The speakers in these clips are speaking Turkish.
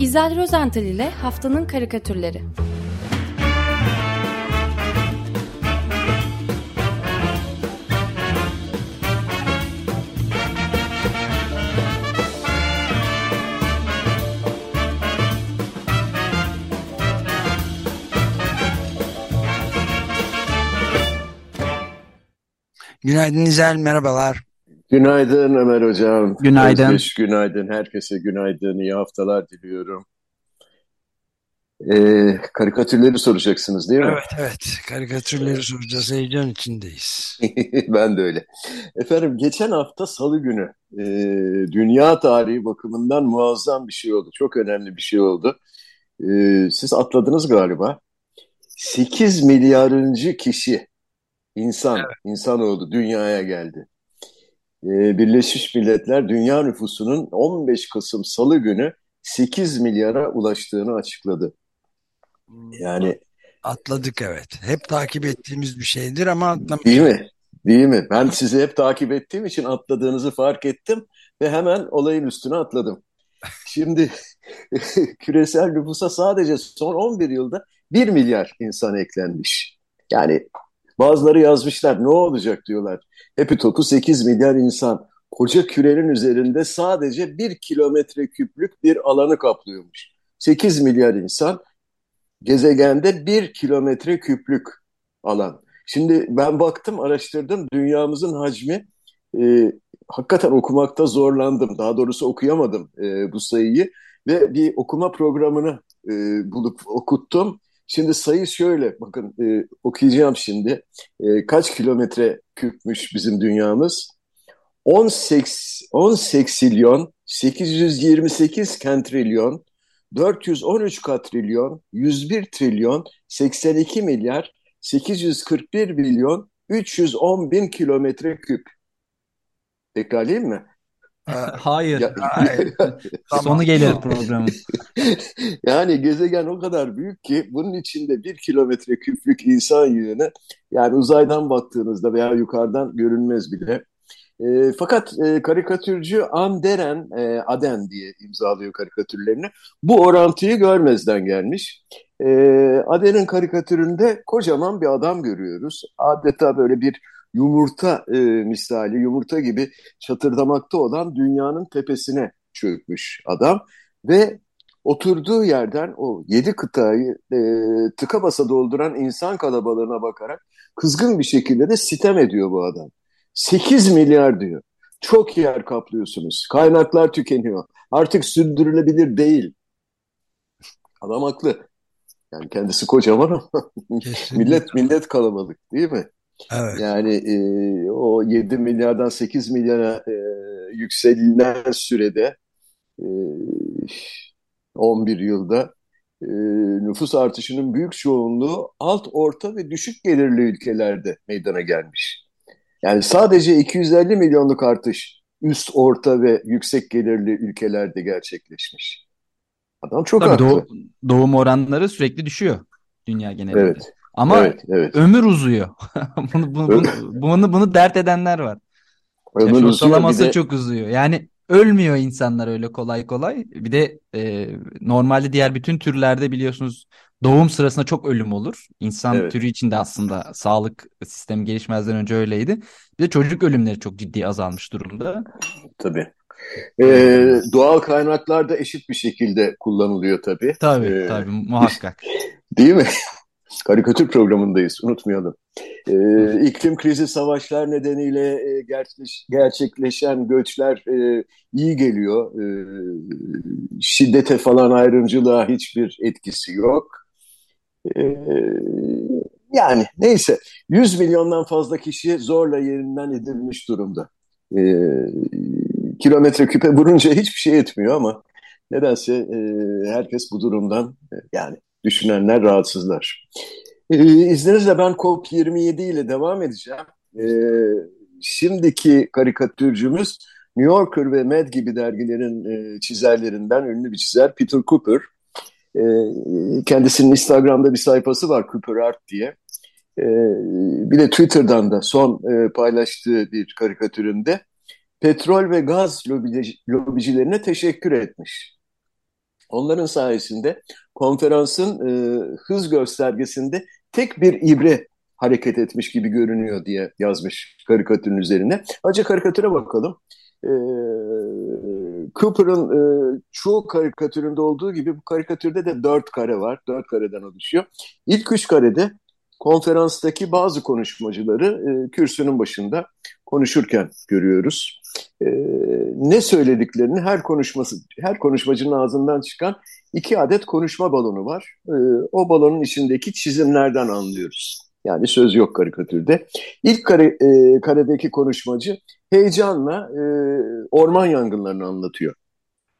İzel Rozental ile Haftanın Karikatürleri Günaydın İzel, merhabalar. Günaydın Ömer Hocam. Günaydın. Özgeç günaydın. Herkese günaydın. İyi haftalar diliyorum. Ee, karikatürleri soracaksınız değil mi? Evet, evet. Karikatürleri soracağız. Heyecan içindeyiz. Ben de öyle. Efendim geçen hafta Salı günü e, dünya tarihi bakımından muazzam bir şey oldu. Çok önemli bir şey oldu. E, siz atladınız galiba. 8 milyarıncı kişi insan, insanoğlu dünyaya geldi. Ee, Birleşmiş Milletler dünya nüfusunun 15 Kasım Salı günü 8 milyara ulaştığını açıkladı. Yani Atladık evet. Hep takip ettiğimiz bir şeydir ama atlamış. değil mi? Değil mi? Ben sizi hep takip ettiğim için atladığınızı fark ettim ve hemen olayın üstüne atladım. Şimdi küresel nüfusa sadece son 11 yılda 1 milyar insan eklenmiş. Yani bazıları yazmışlar ne olacak diyorlar. Hepi topu 8 milyar insan koca kürenin üzerinde sadece 1 kilometre küplük bir alanı kaplıyormuş. 8 milyar insan gezegende 1 kilometre küplük alan. Şimdi ben baktım araştırdım dünyamızın hacmi e, hakikaten okumakta zorlandım. Daha doğrusu okuyamadım e, bu sayıyı ve bir okuma programını e, bulup okuttum. Şimdi sayı şöyle, bakın e, okuyacağım şimdi. E, kaç kilometre küpmüş bizim dünyamız? 18, 10 seksilyon, 828 kentrilyon, 413 katrilyon, 101 trilyon, 82 milyar, 841 milyon, 310 bin kilometre küp. Tekrarlayayım mı? Hayır. Ya- Hayır. Tamam. Sonu gelir programın. Yani gezegen o kadar büyük ki bunun içinde bir kilometre küplük insan yığını yani uzaydan baktığınızda veya yukarıdan görünmez bile. E, fakat e, karikatürcü Anderen e, Aden diye imzalıyor karikatürlerini. Bu orantıyı görmezden gelmiş. E, Aden'in karikatüründe kocaman bir adam görüyoruz. Adeta böyle bir yumurta e, misali, yumurta gibi çatırdamakta olan dünyanın tepesine çökmüş adam ve oturduğu yerden o yedi kıtayı e, tıka basa dolduran insan kalabalığına bakarak kızgın bir şekilde de sitem ediyor bu adam. 8 milyar diyor. Çok yer kaplıyorsunuz. Kaynaklar tükeniyor. Artık sürdürülebilir değil. Adam haklı. Yani kendisi kocaman ama millet millet kalabalık değil mi? Evet. Yani e, o 7 milyardan 8 milyara e, yükselilen sürede e, 11 yılda e, nüfus artışının büyük çoğunluğu alt, orta ve düşük gelirli ülkelerde meydana gelmiş. Yani sadece 250 milyonluk artış üst, orta ve yüksek gelirli ülkelerde gerçekleşmiş. Adam çok Tabii haklı. doğu- doğum oranları sürekli düşüyor dünya genelinde. Evet, Ama evet, evet. ömür uzuyor. Bunu, bunu, bunu, bunu, bunu dert edenler var. Ömür Yaş uzuyor de çok uzuyor. Yani ölmüyor insanlar öyle kolay kolay. Bir de e, normalde diğer bütün türlerde biliyorsunuz doğum sırasında çok ölüm olur. İnsan evet. türü için de aslında sağlık sistemi gelişmezden önce öyleydi. Bir de çocuk ölümleri çok ciddi azalmış durumda. Tabii. Ee, doğal kaynaklar da eşit bir şekilde kullanılıyor tabii. Tabii Ee, tabii muhakkak. değil mi? Karikatür programındayız, unutmayalım. Ee, iklim krizi, savaşlar nedeniyle e, gerçekleşen göçler e, iyi geliyor. Ee, şiddete falan ayrımcılığa hiçbir etkisi yok. Ee, yani neyse 100 milyondan fazla kişi zorla yerinden edilmiş durumda. Ee, kilometre küpe vurunca hiçbir şey etmiyor ama nedense e, herkes bu durumdan e, yani düşünenler rahatsızlar. Ee, izninizle ben COP27 ile devam edeceğim. Ee, şimdiki karikatürcümüz New Yorker ve Mad gibi dergilerin e, çizerlerinden ünlü bir çizer Peter Cooper. Ee, kendisinin Instagram'da bir sayfası var Cooper Art diye. Ee, bir de Twitter'dan da son e, paylaştığı bir karikatüründe petrol ve gaz lobici- lobicilerine teşekkür etmiş. Onların sayesinde konferansın e, hız göstergesinde tek bir ibre hareket etmiş gibi görünüyor diye yazmış karikatürün üzerine. Acı karikatüre bakalım. E, Cooper'ın e, çoğu karikatüründe olduğu gibi bu karikatürde de dört kare var. Dört kareden oluşuyor. İlk üç karede konferanstaki bazı konuşmacıları e, kürsünün başında konuşurken görüyoruz. E, ne söylediklerini her konuşması her konuşmacının ağzından çıkan iki adet konuşma balonu var. E, o balonun içindeki çizimlerden anlıyoruz. Yani söz yok karikatürde. İlk kare, e, karedeki konuşmacı heyecanla e, orman yangınlarını anlatıyor.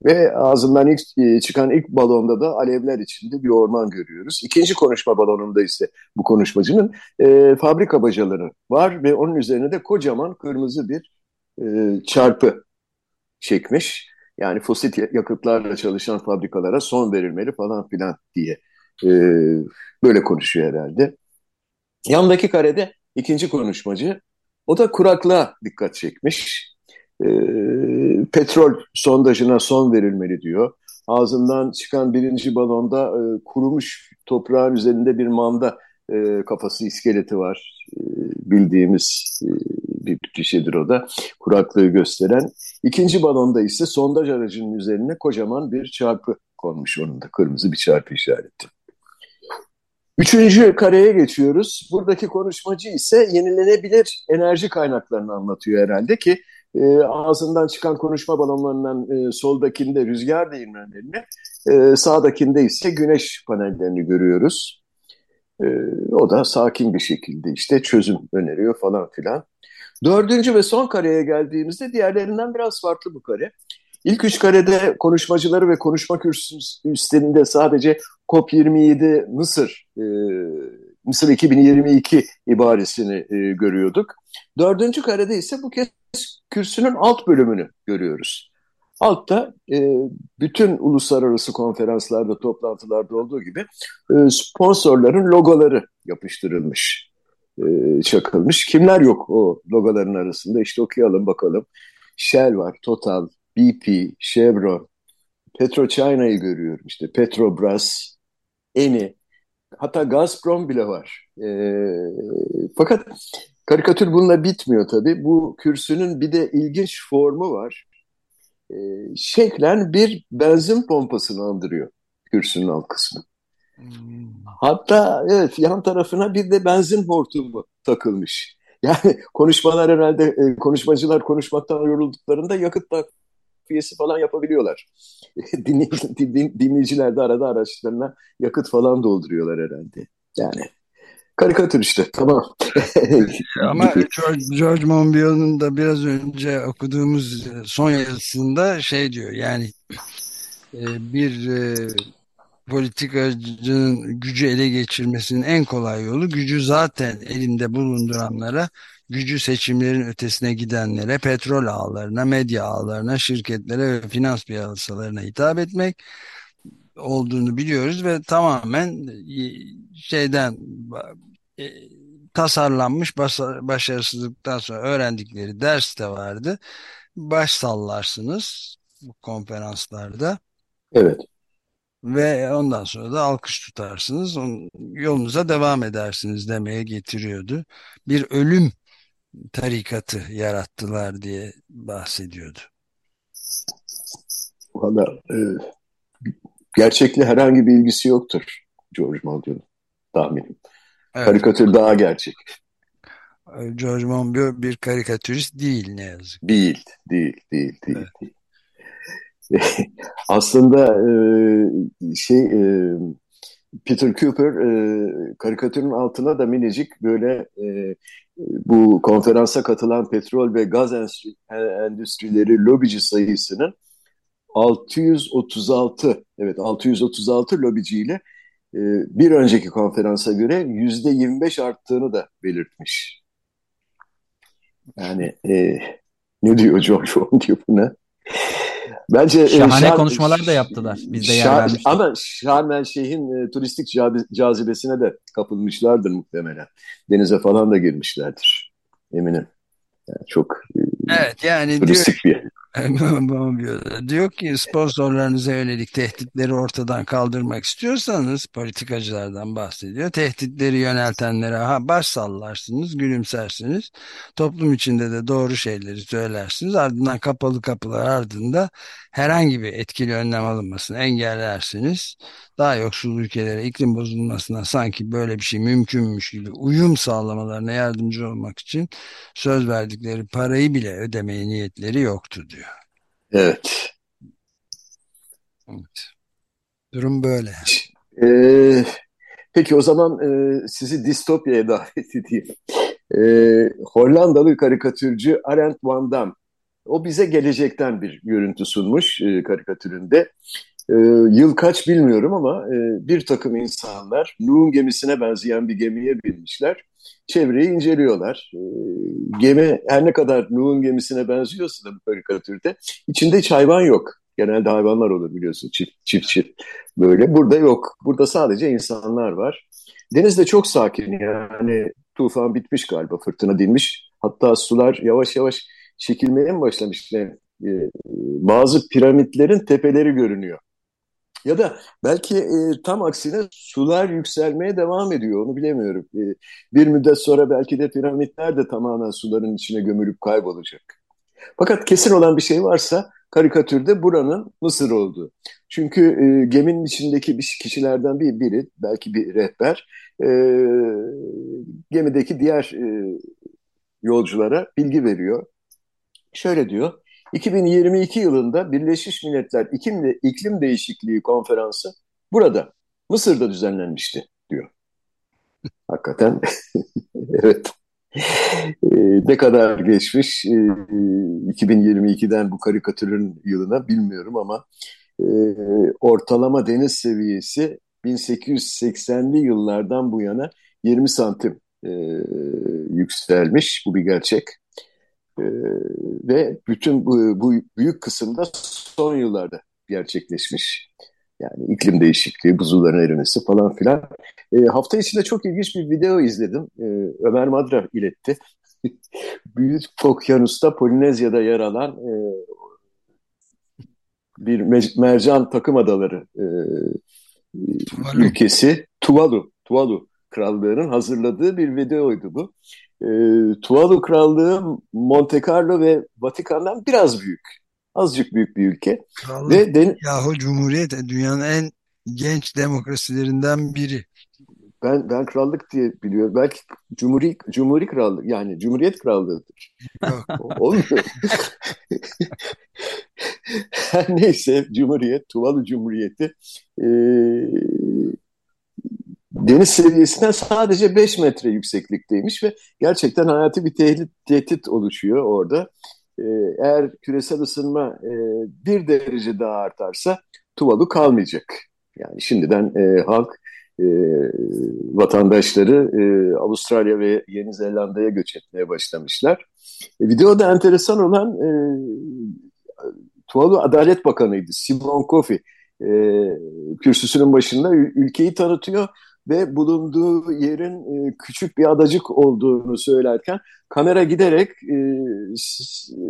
Ve ağzından ilk e, çıkan ilk balonda da alevler içinde bir orman görüyoruz. İkinci konuşma balonunda ise bu konuşmacının e, fabrika bacaları var ve onun üzerine de kocaman kırmızı bir e, çarpı çekmiş. Yani fosil yakıtlarla çalışan fabrikalara son verilmeli falan filan diye e, böyle konuşuyor herhalde. Yandaki karede ikinci konuşmacı o da kuraklığa dikkat çekmiş. E, petrol sondajına son verilmeli diyor. Ağzından çıkan birinci balonda e, kurumuş toprağın üzerinde bir manda e, kafası iskeleti var. E, bildiğimiz e, bir klişedir o da kuraklığı gösteren. İkinci balonda ise sondaj aracının üzerine kocaman bir çarpı konmuş onun da kırmızı bir çarpı işareti. Üçüncü kareye geçiyoruz. Buradaki konuşmacı ise yenilenebilir enerji kaynaklarını anlatıyor herhalde ki e, ağzından çıkan konuşma balonlarından e, soldakinde rüzgar değirmenlerini, e, sağdakinde ise güneş panellerini görüyoruz. E, o da sakin bir şekilde işte çözüm öneriyor falan filan. Dördüncü ve son kareye geldiğimizde diğerlerinden biraz farklı bu kare. İlk üç karede konuşmacıları ve konuşma kürsüsü üstlerinde sadece COP27 Mısır, e, Mısır 2022 ibaresini e, görüyorduk. Dördüncü karede ise bu kez kürsünün alt bölümünü görüyoruz. Altta e, bütün uluslararası konferanslarda, toplantılarda olduğu gibi e, sponsorların logoları yapıştırılmış, e, çakılmış. Kimler yok o logoların arasında? İşte okuyalım bakalım. Shell var, Total, BP, Chevron, PetroChina'yı görüyorum. İşte Petrobras, Eni, hatta Gazprom bile var. E, fakat karikatür bununla bitmiyor tabii. Bu kürsünün bir de ilginç formu var. E, şeklen bir benzin pompasını andırıyor kürsünün alt kısmı. Hmm. Hatta evet yan tarafına bir de benzin hortumu takılmış. Yani konuşmalar herhalde e, konuşmacılar konuşmaktan yorulduklarında yakıt takviyesi falan yapabiliyorlar. Dinleyici, dinleyiciler de arada araçlarına yakıt falan dolduruyorlar herhalde. Yani karikatür işte tamam. Ama George, George Monbiot'un da biraz önce okuduğumuz son yazısında şey diyor yani e, bir e, politikacının gücü ele geçirmesinin en kolay yolu gücü zaten elinde bulunduranlara gücü seçimlerin ötesine gidenlere, petrol ağlarına, medya ağlarına, şirketlere ve finans piyasalarına hitap etmek olduğunu biliyoruz ve tamamen e, şeyden e, tasarlanmış başarısızlıktan sonra öğrendikleri ders de vardı. Baş sallarsınız bu konferanslarda. Evet. Ve ondan sonra da alkış tutarsınız, yolunuza devam edersiniz demeye getiriyordu. Bir ölüm tarikatı yarattılar diye bahsediyordu. Valla e, gerçekle herhangi bir ilgisi yoktur George Monbiot'un tahminim. Evet. Karikatür daha gerçek. George Monbiot bir karikatürist değil ne yazık. Değil, değil, değil, değil. Evet. değil. Aslında e, şey e, Peter Cooper e, karikatürün altına da minicik böyle bu konferansa katılan petrol ve gaz endüstrileri lobici sayısının 636 evet 636 lobiciyle e, bir önceki konferansa göre yüzde 25 arttığını da belirtmiş. Yani e, ne diyor George Orwell diyor buna? Bence e, şahane Şar konuşmalar da yaptılar. Biz de yer Şar vermiştik. Ama Şarm el Şeyh'in e, turistik cazibesine de kapılmışlardır muhtemelen. Denize falan da girmişlerdir. Eminim. Yani çok e, Evet yani diyor bir. Diyor ki sponsorlarınıza yönelik tehditleri ortadan kaldırmak istiyorsanız politikacılardan bahsediyor. Tehditleri yöneltenlere ha, baş sallarsınız, gülümsersiniz. Toplum içinde de doğru şeyleri söylersiniz. Ardından kapalı kapılar ardında herhangi bir etkili önlem alınmasını engellersiniz. Daha yoksul ülkelere iklim bozulmasına sanki böyle bir şey mümkünmüş gibi uyum sağlamalarına yardımcı olmak için söz verdikleri parayı bile ödemeye niyetleri yoktu diyor. Evet. Evet. Durum böyle. Ee, peki o zaman e, sizi distopyaya davet edeyim. Ee, Hollandalı karikatürcü Arend van Dam. O bize gelecekten bir görüntü sunmuş e, karikatüründe. E, yıl kaç bilmiyorum ama e, bir takım insanlar Nuh'un gemisine benzeyen bir gemiye binmişler. Çevreyi inceliyorlar. E, gemi her ne kadar Nuh'un gemisine benziyorsa da bu karikatürde içinde hiç hayvan yok. Genelde hayvanlar olur biliyorsun çift çift çift böyle. Burada yok. Burada sadece insanlar var. Deniz de çok sakin yani tufan bitmiş galiba fırtına dinmiş. Hatta sular yavaş yavaş çekilmeye mi başlamış? Yani, e, bazı piramitlerin tepeleri görünüyor. Ya da belki e, tam aksine sular yükselmeye devam ediyor onu bilemiyorum. E, bir müddet sonra belki de piramitler de tamamen suların içine gömülüp kaybolacak. Fakat kesin olan bir şey varsa karikatürde buranın Mısır olduğu. Çünkü e, geminin içindeki bir kişilerden bir biri, belki bir rehber, e, gemideki diğer e, yolculara bilgi veriyor. Şöyle diyor, 2022 yılında Birleşmiş Milletler İklim, Değişikliği Konferansı burada, Mısır'da düzenlenmişti diyor. Hakikaten evet. Ee, ne kadar geçmiş e, 2022'den bu karikatürün yılına bilmiyorum ama e, ortalama deniz seviyesi 1880'li yıllardan bu yana 20 santim e, yükselmiş. Bu bir gerçek. E, ve bütün bu, bu büyük kısımda son yıllarda gerçekleşmiş. Yani iklim değişikliği, buzulların erimesi falan filan. E, hafta içinde çok ilginç bir video izledim. E, Ömer Madra iletti. Büyük Okyanus'ta Polinezya'da yer alan e, bir mercan takım adaları e, Tuvalu. ülkesi Tuvalu. Tuvalu Krallığı'nın hazırladığı bir videoydu bu. E, Tuvalu Krallığı Monte Carlo ve Vatikan'dan biraz büyük. Azıcık büyük bir ülke. Krallık ve den yahu Cumhuriyet dünyanın en genç demokrasilerinden biri. Ben ben krallık diye biliyorum. Belki Cumhuri Cumhuri Krallığı yani Cumhuriyet Krallığı'dır. Olmuyor. Her neyse Cumhuriyet, Tuvalu Cumhuriyeti e, deniz seviyesinden sadece 5 metre yükseklikteymiş ve gerçekten hayati bir tehdit, tehdit oluşuyor orada. E, eğer küresel ısınma e, bir derece daha artarsa Tuvalu kalmayacak. Yani şimdiden e, halk e, vatandaşları e, Avustralya ve Yeni Zelanda'ya göç etmeye başlamışlar. E, videoda enteresan olan e, Tuvalu Adalet Bakanı'ydı Simon Kofi. E, kürsüsünün başında ülkeyi tanıtıyor ve bulunduğu yerin e, küçük bir adacık olduğunu söylerken kamera giderek e,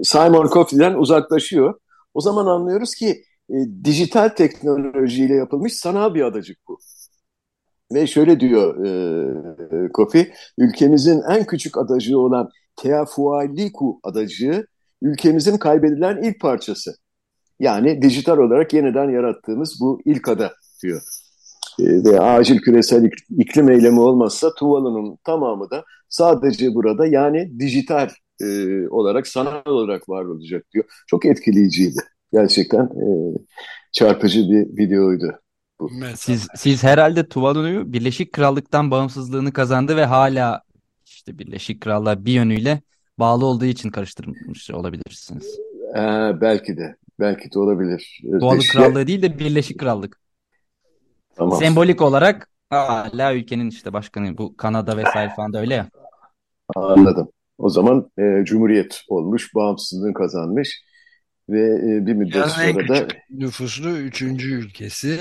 Simon Coffey'den uzaklaşıyor. O zaman anlıyoruz ki e, dijital teknolojiyle yapılmış sanal bir adacık bu. Ve şöyle diyor e, Kofi, ülkemizin en küçük adacığı olan Teafualiku adacığı ülkemizin kaybedilen ilk parçası. Yani dijital olarak yeniden yarattığımız bu ilk ada diyor. E, ve acil küresel iklim eylemi olmazsa Tuvalu'nun tamamı da sadece burada yani dijital e, olarak, sanal olarak var olacak diyor. Çok etkileyiciydi. Gerçekten e, çarpıcı bir videoydu. Bu. Siz, siz herhalde Tuvalu'yu Birleşik Krallık'tan bağımsızlığını kazandı ve hala işte Birleşik Krallığa bir yönüyle bağlı olduğu için karıştırmış olabilirsiniz. Ee, belki de. Belki de olabilir. Tuvalu Krallığı değil de Birleşik Krallık. Tamam. Sembolik olarak hala ülkenin işte başkanı bu Kanada vesaire falan da öyle ya. Anladım. O zaman e, Cumhuriyet olmuş, bağımsızlığını kazanmış ve e, bir müddet Dünyanın sonra da nüfuslu üçüncü ülkesi.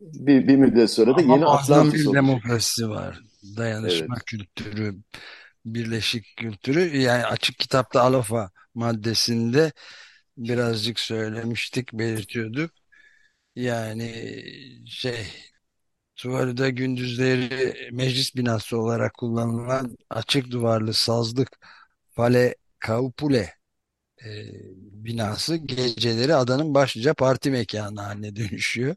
Bir, bir müddet sonra da Ama yeni Atlantis bir olacak. demokrasi var. Dayanışma evet. kültürü, birleşik kültürü. Yani açık kitapta Alofa maddesinde birazcık söylemiştik, belirtiyorduk. Yani şey Tuvalu'da gündüzleri meclis binası olarak kullanılan açık duvarlı sazlık Fale Kaupule e, binası geceleri adanın başlıca parti mekanı haline dönüşüyor.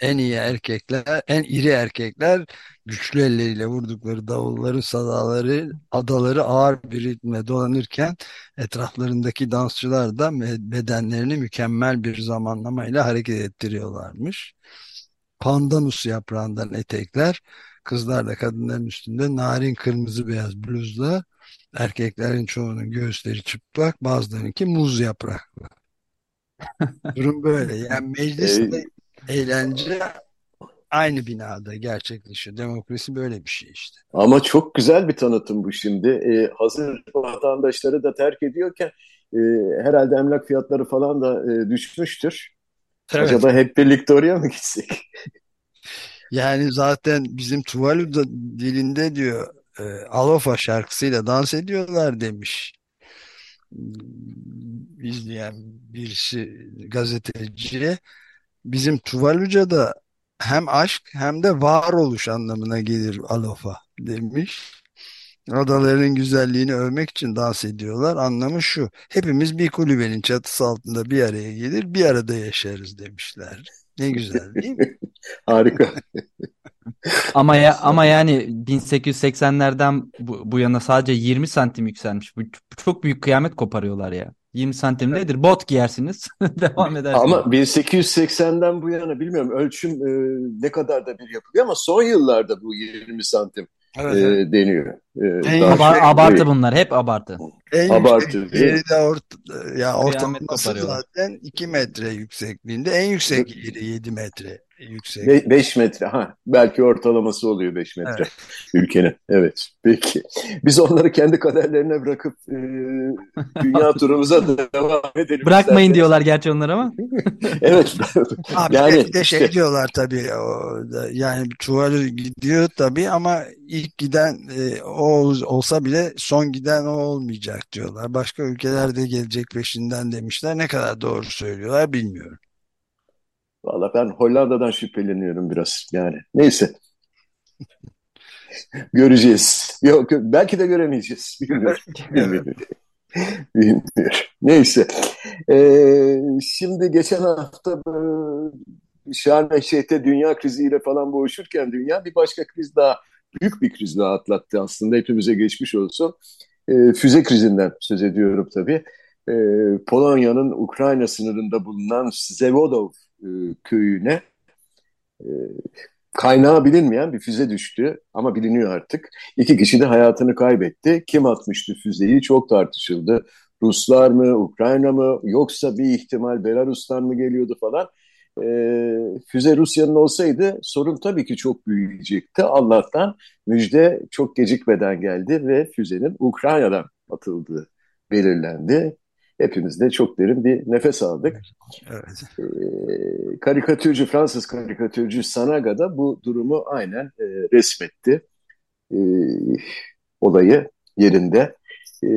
En iyi erkekler, en iri erkekler güçlü elleriyle vurdukları davulları, sadaları, adaları ağır bir ritme dolanırken etraflarındaki dansçılar da bedenlerini mükemmel bir zamanlamayla hareket ettiriyorlarmış. Pandanus yaprağından etekler, kızlar da kadınların üstünde narin kırmızı beyaz bluzla, erkeklerin çoğunun göğüsleri çıplak, bazılarınki muz yapraklı. Durum böyle. Yani mecliste eğlence aynı binada gerçekleşiyor. Demokrasi böyle bir şey işte. Ama çok güzel bir tanıtım bu şimdi. Ee, hazır vatandaşları da terk ediyorken e, herhalde emlak fiyatları falan da e, düşmüştür. Evet. Acaba hep birlikte oraya mı gitsek? Yani zaten bizim Tuvalu dilinde diyor e, Alofa şarkısıyla dans ediyorlar demiş. İzleyen birisi gazeteciye bizim Tuvaluca'da hem aşk hem de varoluş anlamına gelir alofa demiş. Adaların güzelliğini övmek için dans ediyorlar. Anlamı şu. Hepimiz bir kulübenin çatısı altında bir araya gelir, bir arada yaşarız demişler. Ne güzel değil mi? Harika. Ama ya ama yani 1880'lerden bu, bu yana sadece 20 santim yükselmiş. Bu, bu çok büyük kıyamet koparıyorlar ya. 20 santim nedir? Bot giyersiniz. Devam edersiniz. Ama 1880'den bu yana bilmiyorum ölçüm e, ne kadar da bir yapılıyor ama son yıllarda bu 20 santim evet, e, deniyor. E, Abar şey, abartı e, bunlar. Hep abartı. En abartı. Yeri de orta, ya ortalaması zaten 2 metre yüksekliğinde. En yüksek yeri 7 metre yüksek. 5 metre. Ha, belki ortalaması oluyor 5 metre evet. ülkenin. Evet. Peki. Biz onları kendi kaderlerine bırakıp e, dünya turumuza devam edelim. Bırakmayın zaten. diyorlar gerçi onlar ama. evet. Abi yani de şey işte. diyorlar tabii. O, yani çuvalı gidiyor tabii ama ilk giden e, o olsa bile son giden o olmayacak diyorlar. Başka ülkeler de gelecek peşinden demişler. Ne kadar doğru söylüyorlar bilmiyorum. Valla ben Hollanda'dan şüpheleniyorum biraz yani. Neyse. Göreceğiz. Yok belki de göremeyeceğiz. Bilmiyorum. Bilmiyorum. Bilmiyorum. Neyse. Ee, şimdi geçen hafta Şarm El dünya kriziyle falan boğuşurken dünya bir başka kriz daha büyük bir kriz daha atlattı aslında. Hepimize geçmiş olsun. Ee, füze krizinden söz ediyorum tabii. Ee, Polonya'nın Ukrayna sınırında bulunan Zewodów e, köyüne e, kaynağı bilinmeyen bir füze düştü ama biliniyor artık. İki kişi de hayatını kaybetti. Kim atmıştı füzeyi çok tartışıldı. Ruslar mı, Ukrayna mı yoksa bir ihtimal Belarus'tan mı geliyordu falan. E, füze Rusya'nın olsaydı sorun tabii ki çok büyüyecekti. Allah'tan müjde çok gecikmeden geldi ve füzenin Ukrayna'dan atıldığı belirlendi. Hepimiz de çok derin bir nefes aldık. Evet. Ee, karikatürcü, Fransız karikatürcü Sanaga da bu durumu aynen e, resmetti. E, olayı yerinde. E,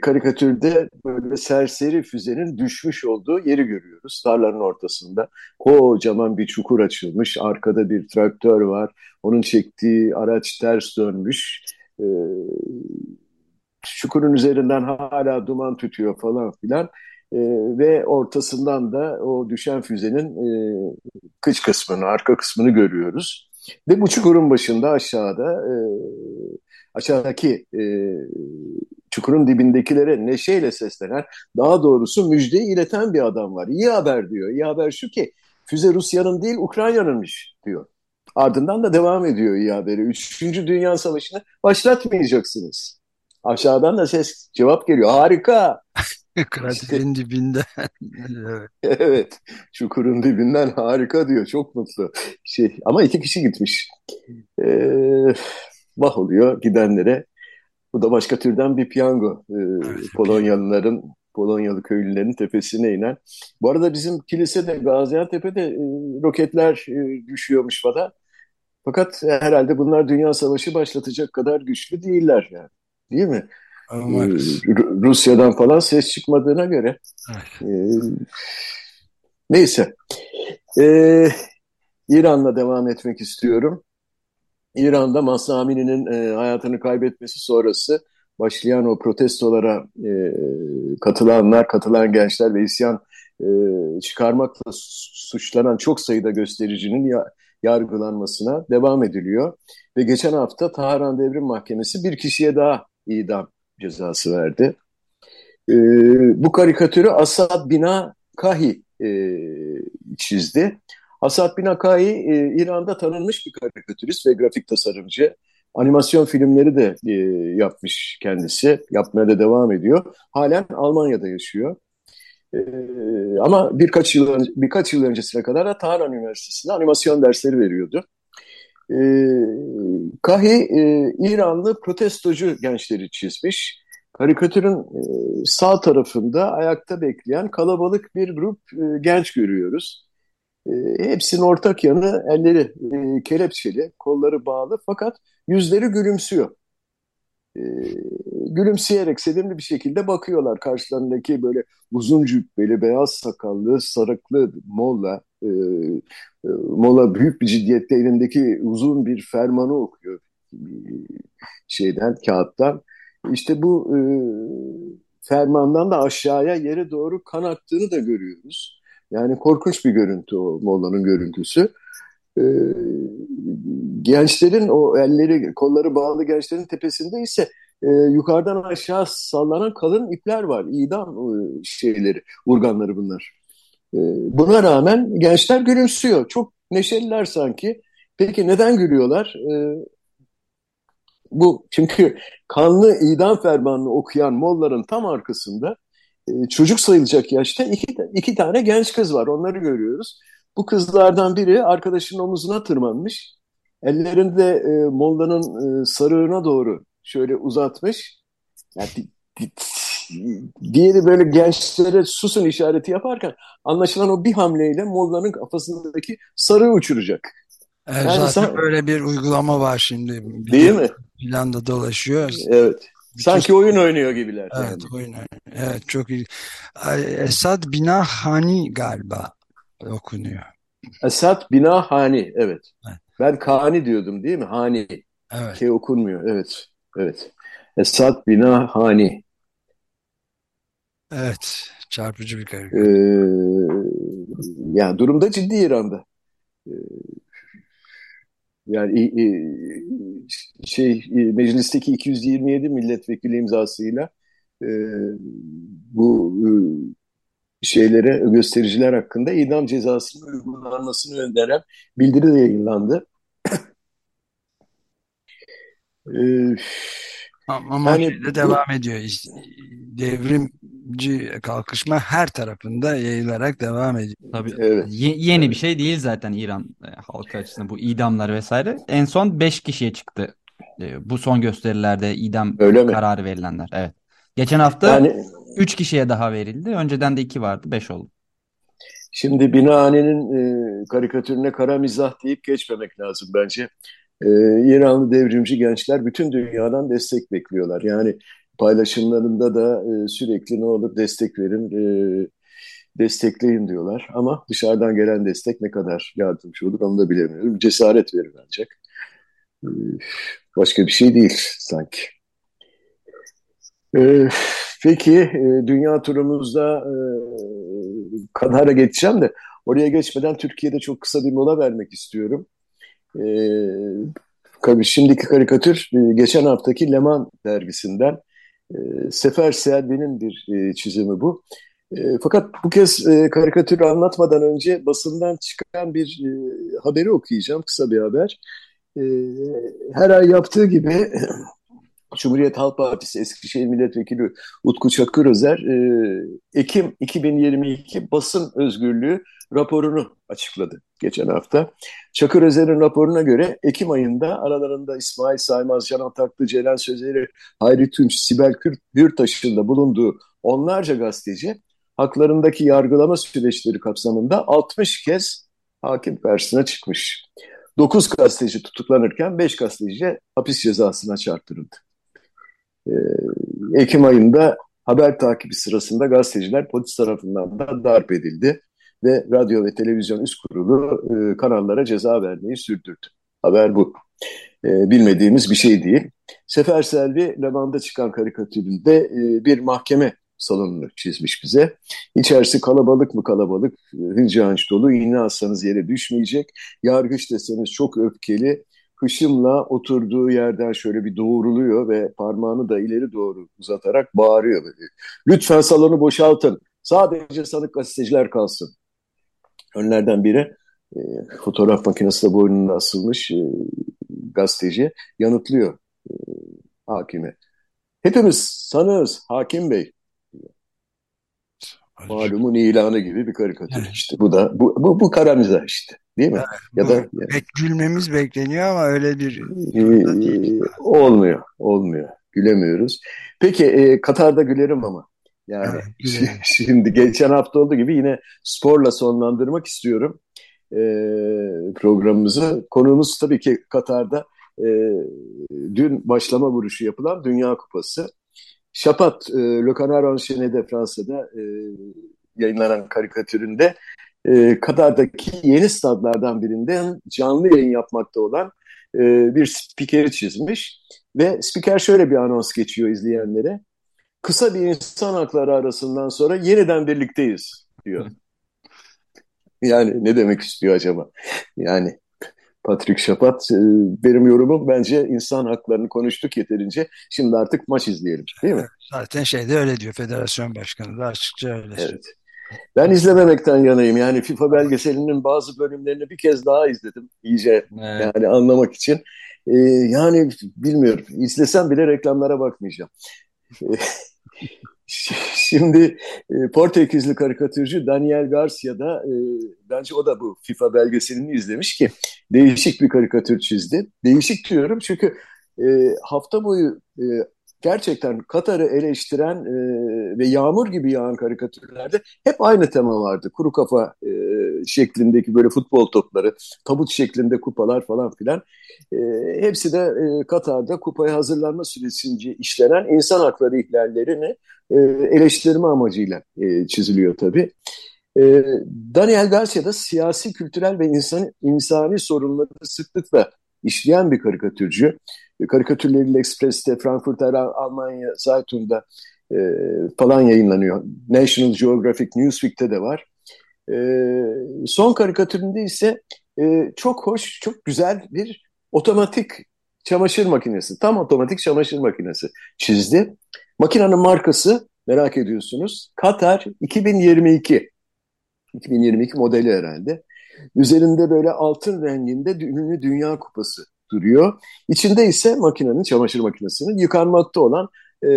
karikatürde böyle serseri füzenin düşmüş olduğu yeri görüyoruz. Tarlanın ortasında kocaman bir çukur açılmış. Arkada bir traktör var. Onun çektiği araç ters dönmüş. E, çukurun üzerinden hala duman tütüyor falan filan. E, ve ortasından da o düşen füzenin e, kıç kısmını, arka kısmını görüyoruz. Ve bu çukurun başında aşağıda e, aşağıdaki e, çukurun dibindekilere neşeyle seslenen, daha doğrusu müjdeyi ileten bir adam var. İyi haber diyor. İyi haber şu ki füze Rusya'nın değil Ukrayna'nınmış diyor. Ardından da devam ediyor iyi haberi. Üçüncü Dünya Savaşı'nı başlatmayacaksınız. Aşağıdan da ses cevap geliyor. Harika. Kraterin dibinden. evet. evet. Çukurun dibinden harika diyor. Çok mutlu. Şey, ama iki kişi gitmiş. Ee, vah oluyor gidenlere. Bu da başka türden bir piyango. Ee, Polonyalıların, Polonyalı köylülerin tepesine inen. Bu arada bizim kilisede Gaziantep'te e, roketler e, düşüyormuş falan. Fakat herhalde bunlar dünya savaşı başlatacak kadar güçlü değiller yani. Değil mi? Umarız. Rusya'dan falan ses çıkmadığına göre. Evet. Ee, neyse. Ee, İran'la devam etmek istiyorum. İran'da Mahsa Amini'nin e, hayatını kaybetmesi sonrası başlayan o protestolara e, katılanlar, katılan gençler ve isyan e, çıkarmakla suçlanan çok sayıda göstericinin ya, yargılanmasına devam ediliyor. Ve geçen hafta Tahran Devrim Mahkemesi bir kişiye daha idam cezası verdi. E, bu karikatürü Asad Bina Kahi e, çizdi. Asad Bin Akai e, İran'da tanınmış bir karikatürist ve grafik tasarımcı. Animasyon filmleri de e, yapmış kendisi. Yapmaya da devam ediyor. Halen Almanya'da yaşıyor. E, ama birkaç yıl önce, birkaç yıl öncesine kadar da Tahran Üniversitesi'nde animasyon dersleri veriyordu. E, Kahi e, İranlı protestocu gençleri çizmiş. Karikatürün e, sağ tarafında ayakta bekleyen kalabalık bir grup e, genç görüyoruz. E, hepsinin ortak yanı elleri e, kelepçeli, kolları bağlı fakat yüzleri gülümsüyor. E, gülümseyerek sevimli bir şekilde bakıyorlar karşılarındaki böyle uzun cübbeli, beyaz sakallı, sarıklı molla. E, e, molla büyük bir ciddiyette elindeki uzun bir fermanı okuyor şeyden, kağıttan. İşte bu e, fermandan da aşağıya yere doğru kan aktığını da görüyoruz. Yani korkunç bir görüntü o Molla'nın görüntüsü. Ee, gençlerin o elleri, kolları bağlı gençlerin tepesinde ise e, yukarıdan aşağı sallanan kalın ipler var. İdam e, şeyleri, urganları bunlar. E, buna rağmen gençler gülümsüyor. Çok neşeliler sanki. Peki neden gülüyorlar? E, bu çünkü kanlı idam fermanını okuyan Molla'nın tam arkasında e, çocuk sayılacak yaşta iki, iki tane genç kız var. Onları görüyoruz. Bu kızlardan biri arkadaşının omuzuna tırmanmış. Ellerini de e, Molla'nın e, sarığına doğru şöyle uzatmış. Yani, diğeri böyle gençlere susun işareti yaparken anlaşılan o bir hamleyle Molla'nın kafasındaki sarığı uçuracak. Evet, yani zaten sen... böyle bir uygulama var şimdi. Değil mi? Planda dolaşıyor. Evet. Sanki oyun oynuyor gibiler. Evet, yani. oyun oynuyor. Evet, çok iyi. Esad Bina Hani galiba okunuyor. Esad Bina Hani, evet. evet. Ben Kani diyordum değil mi? Hani. Evet. Ki okunmuyor, evet. Evet. Esad Bina Hani. Evet, çarpıcı bir karikatür. Ee, yani durumda ciddi İran'da. Ee, yani şey meclisteki 227 milletvekili imzasıyla e, bu e, şeylere göstericiler hakkında idam cezasının uygulanmasını öneren bildiri de yayınlandı. ee, ama yani, de devam ediyor. Devrimci kalkışma her tarafında yayılarak devam ediyor. Tabii evet. Ye yeni bir şey değil zaten İran e, halkı açısından bu idamlar vesaire. En son 5 kişiye çıktı. E, bu son gösterilerde idam Öyle kararı mi? verilenler. Evet. Geçen hafta yani, 3 kişiye daha verildi. Önceden de 2 vardı. 5 oldu. Şimdi Binahane'nin e, karikatürüne kara mizah deyip geçmemek lazım bence e, İranlı devrimci gençler bütün dünyadan destek bekliyorlar. Yani paylaşımlarında da e, sürekli ne olur destek verin, e, destekleyin diyorlar. Ama dışarıdan gelen destek ne kadar yardımcı olur onu da bilemiyorum. Cesaret verir ancak. E, başka bir şey değil sanki. E, peki e, dünya turumuzda e, Katar'a geçeceğim de oraya geçmeden Türkiye'de çok kısa bir mola vermek istiyorum. E, şimdiki karikatür e, geçen haftaki Leman dergisinden. E, Sefer Selvi'nin bir e, çizimi bu. E, fakat bu kez e, karikatürü anlatmadan önce basından çıkan bir e, haberi okuyacağım, kısa bir haber. E, her ay yaptığı gibi Cumhuriyet Halk Partisi Eskişehir Milletvekili Utku Çakırözer e, Ekim 2022 basın özgürlüğü raporunu açıkladı geçen hafta. Çakır Özer'in raporuna göre Ekim ayında aralarında İsmail Saymaz, Can Ataklı, Ceren Sözeri, Hayri Tunç, Sibel Hürtaş'ın da bulunduğu onlarca gazeteci haklarındaki yargılama süreçleri kapsamında 60 kez hakim karşısına çıkmış. 9 gazeteci tutuklanırken 5 gazeteci hapis cezasına çarptırıldı. Ekim ayında haber takibi sırasında gazeteciler polis tarafından da darp edildi ve radyo ve televizyon üst kurulu kanallara ceza vermeyi sürdürdü. Haber bu. Bilmediğimiz bir şey değil. Sefer Selvi Levan'da çıkan karikatüründe bir mahkeme salonunu çizmiş bize. İçerisi kalabalık mı kalabalık, hınca dolu, iğne atsanız yere düşmeyecek. Yargıç deseniz çok öfkeli, hışımla oturduğu yerden şöyle bir doğruluyor ve parmağını da ileri doğru uzatarak bağırıyor. Böyle. Lütfen salonu boşaltın, sadece sanık gazeteciler kalsın. Önlerden biri e, fotoğraf makinesi de boynuna asılmış e, gazeteci yanıtlıyor e, hakime. Hepimiz sanığız hakim bey. Malumun ilanı gibi bir karikatür işte. Bu da bu bu, bu karamiza işte. Değil mi? Evet, ya da. Bek, gülmemiz bekleniyor ama öyle bir ee, olmuyor. Olmuyor. Gülemiyoruz. Peki e, Katar'da gülerim ama. Yani evet, şimdi geçen hafta olduğu gibi yine sporla sonlandırmak istiyorum e, programımızı. Konumuz tabii ki Katar'da e, dün başlama vuruşu yapılan Dünya Kupası. Şapat, e, Le Canard Enchaîné'de Fransa'da e, yayınlanan karikatüründe e, Katar'daki yeni stadlardan birinden canlı yayın yapmakta olan e, bir spikeri çizmiş. Ve spiker şöyle bir anons geçiyor izleyenlere. Kısa bir insan hakları arasından sonra yeniden birlikteyiz diyor. Yani ne demek istiyor acaba? Yani Patrick Şapat. E, benim yorumum bence insan haklarını konuştuk yeterince. Şimdi artık maç izleyelim değil mi? Zaten şeyde öyle diyor federasyon başkanı da açıkça öyle evet. Ben izlememekten yanayım. Yani FIFA belgeselinin bazı bölümlerini bir kez daha izledim. iyice evet. yani anlamak için. Ee, yani bilmiyorum. İzlesem bile reklamlara bakmayacağım. Şimdi e, Portekizli karikatürcü Daniel Garcia da e, bence o da bu FIFA belgeselini izlemiş ki değişik bir karikatür çizdi. Değişik diyorum çünkü e, hafta boyu e, gerçekten Katar'ı eleştiren e, ve yağmur gibi yağan karikatürlerde hep aynı tema vardı. Kuru kafa e, şeklindeki böyle futbol topları, tabut şeklinde kupalar falan filan. E, hepsi de e, Katar'da kupaya hazırlanma süresince işlenen insan hakları ihlallerini e, eleştirme amacıyla e, çiziliyor tabii. E, Daniel Garcia da siyasi, kültürel ve insan, insani sorunları sıklıkla işleyen bir karikatürcü. E, karikatürleriyle Express'te, Frankfurter Almanya Zeitung'da e, falan yayınlanıyor. National Geographic Newsweek'te de var. E, son karikatüründe ise e, çok hoş, çok güzel bir otomatik çamaşır makinesi, tam otomatik çamaşır makinesi çizdi. Makinenin markası merak ediyorsunuz. Katar 2022. 2022 modeli herhalde. Üzerinde böyle altın renginde ünlü Dünya Kupası duruyor. İçinde ise makinenin, çamaşır makinesinin yıkanmakta olan e,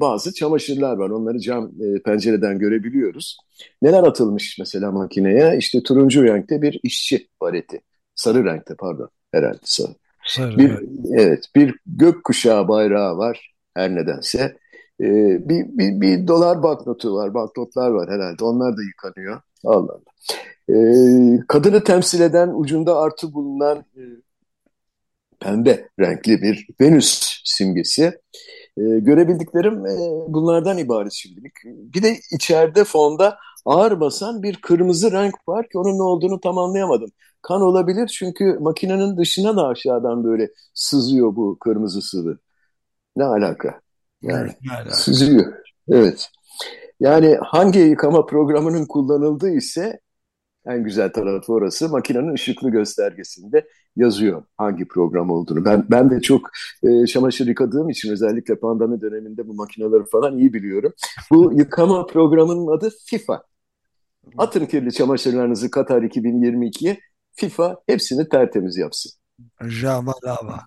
bazı çamaşırlar var. Onları cam e, pencereden görebiliyoruz. Neler atılmış mesela makineye? İşte turuncu renkte bir işçi bareti. Sarı renkte pardon herhalde sarı. sarı bir, evet. bir gökkuşağı bayrağı var her nedense. E, bir, bir, bir dolar banknotu var, banknotlar var herhalde. Onlar da yıkanıyor. Allah Allah. E, kadını temsil eden ucunda artı bulunan e, pembe renkli bir Venüs simgesi. E, görebildiklerim e, bunlardan ibaret şimdilik. Bir de içeride fonda ağır basan bir kırmızı renk var ki onun ne olduğunu tam anlayamadım. Kan olabilir çünkü makinenin dışına da aşağıdan böyle sızıyor bu kırmızı sıvı. Ne alaka? Yani evet, sızıyor. Evet. Yani hangi yıkama programının kullanıldığı ise en güzel tarafı orası. Makinenin ışıklı göstergesinde yazıyor hangi program olduğunu. Ben ben de çok e, çamaşır yıkadığım için özellikle pandemi döneminde bu makineleri falan iyi biliyorum. Bu yıkama programının adı FIFA. Atın kirli çamaşırlarınızı Katar 2022'ye FIFA hepsini tertemiz yapsın. Java Java.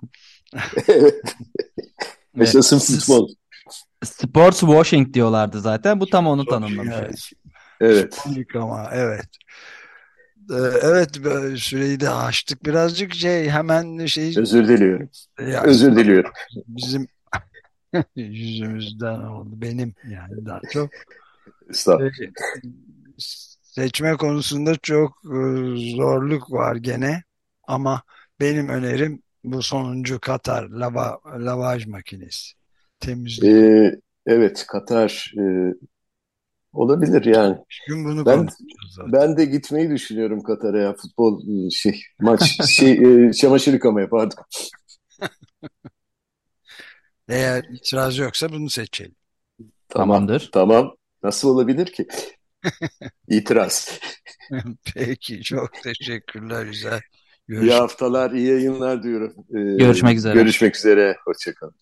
evet. Yaşasın futbol. Sports washing diyorlardı zaten. Bu tam onu tanımlamış. Evet. Evet. Yıkama, evet. Ee, evet süreyi de açtık birazcık şey hemen şey özür diliyorum ya, özür diliyorum bizim yüzümüzden oldu benim yani daha çok seçme konusunda çok e, zorluk var gene Ama benim önerim bu sonuncu Katar lava, lavaj makinesi. Temizlik. Ee, evet Katar e, olabilir yani. Gün bunu Ben zaten. ben de gitmeyi düşünüyorum Katar'a ya futbol e, şey maç şey e, çamaşır yıkamaya pardon. Eğer itiraz yoksa bunu seçelim. Tamam Tamamdır. tamam. Nasıl olabilir ki? İtiraz. Peki çok teşekkürler güzel. İyi Görüşmek haftalar, iyi yayınlar diyorum. Ee, Görüşmek üzere. Görüşmek üzere. Hoşçakalın.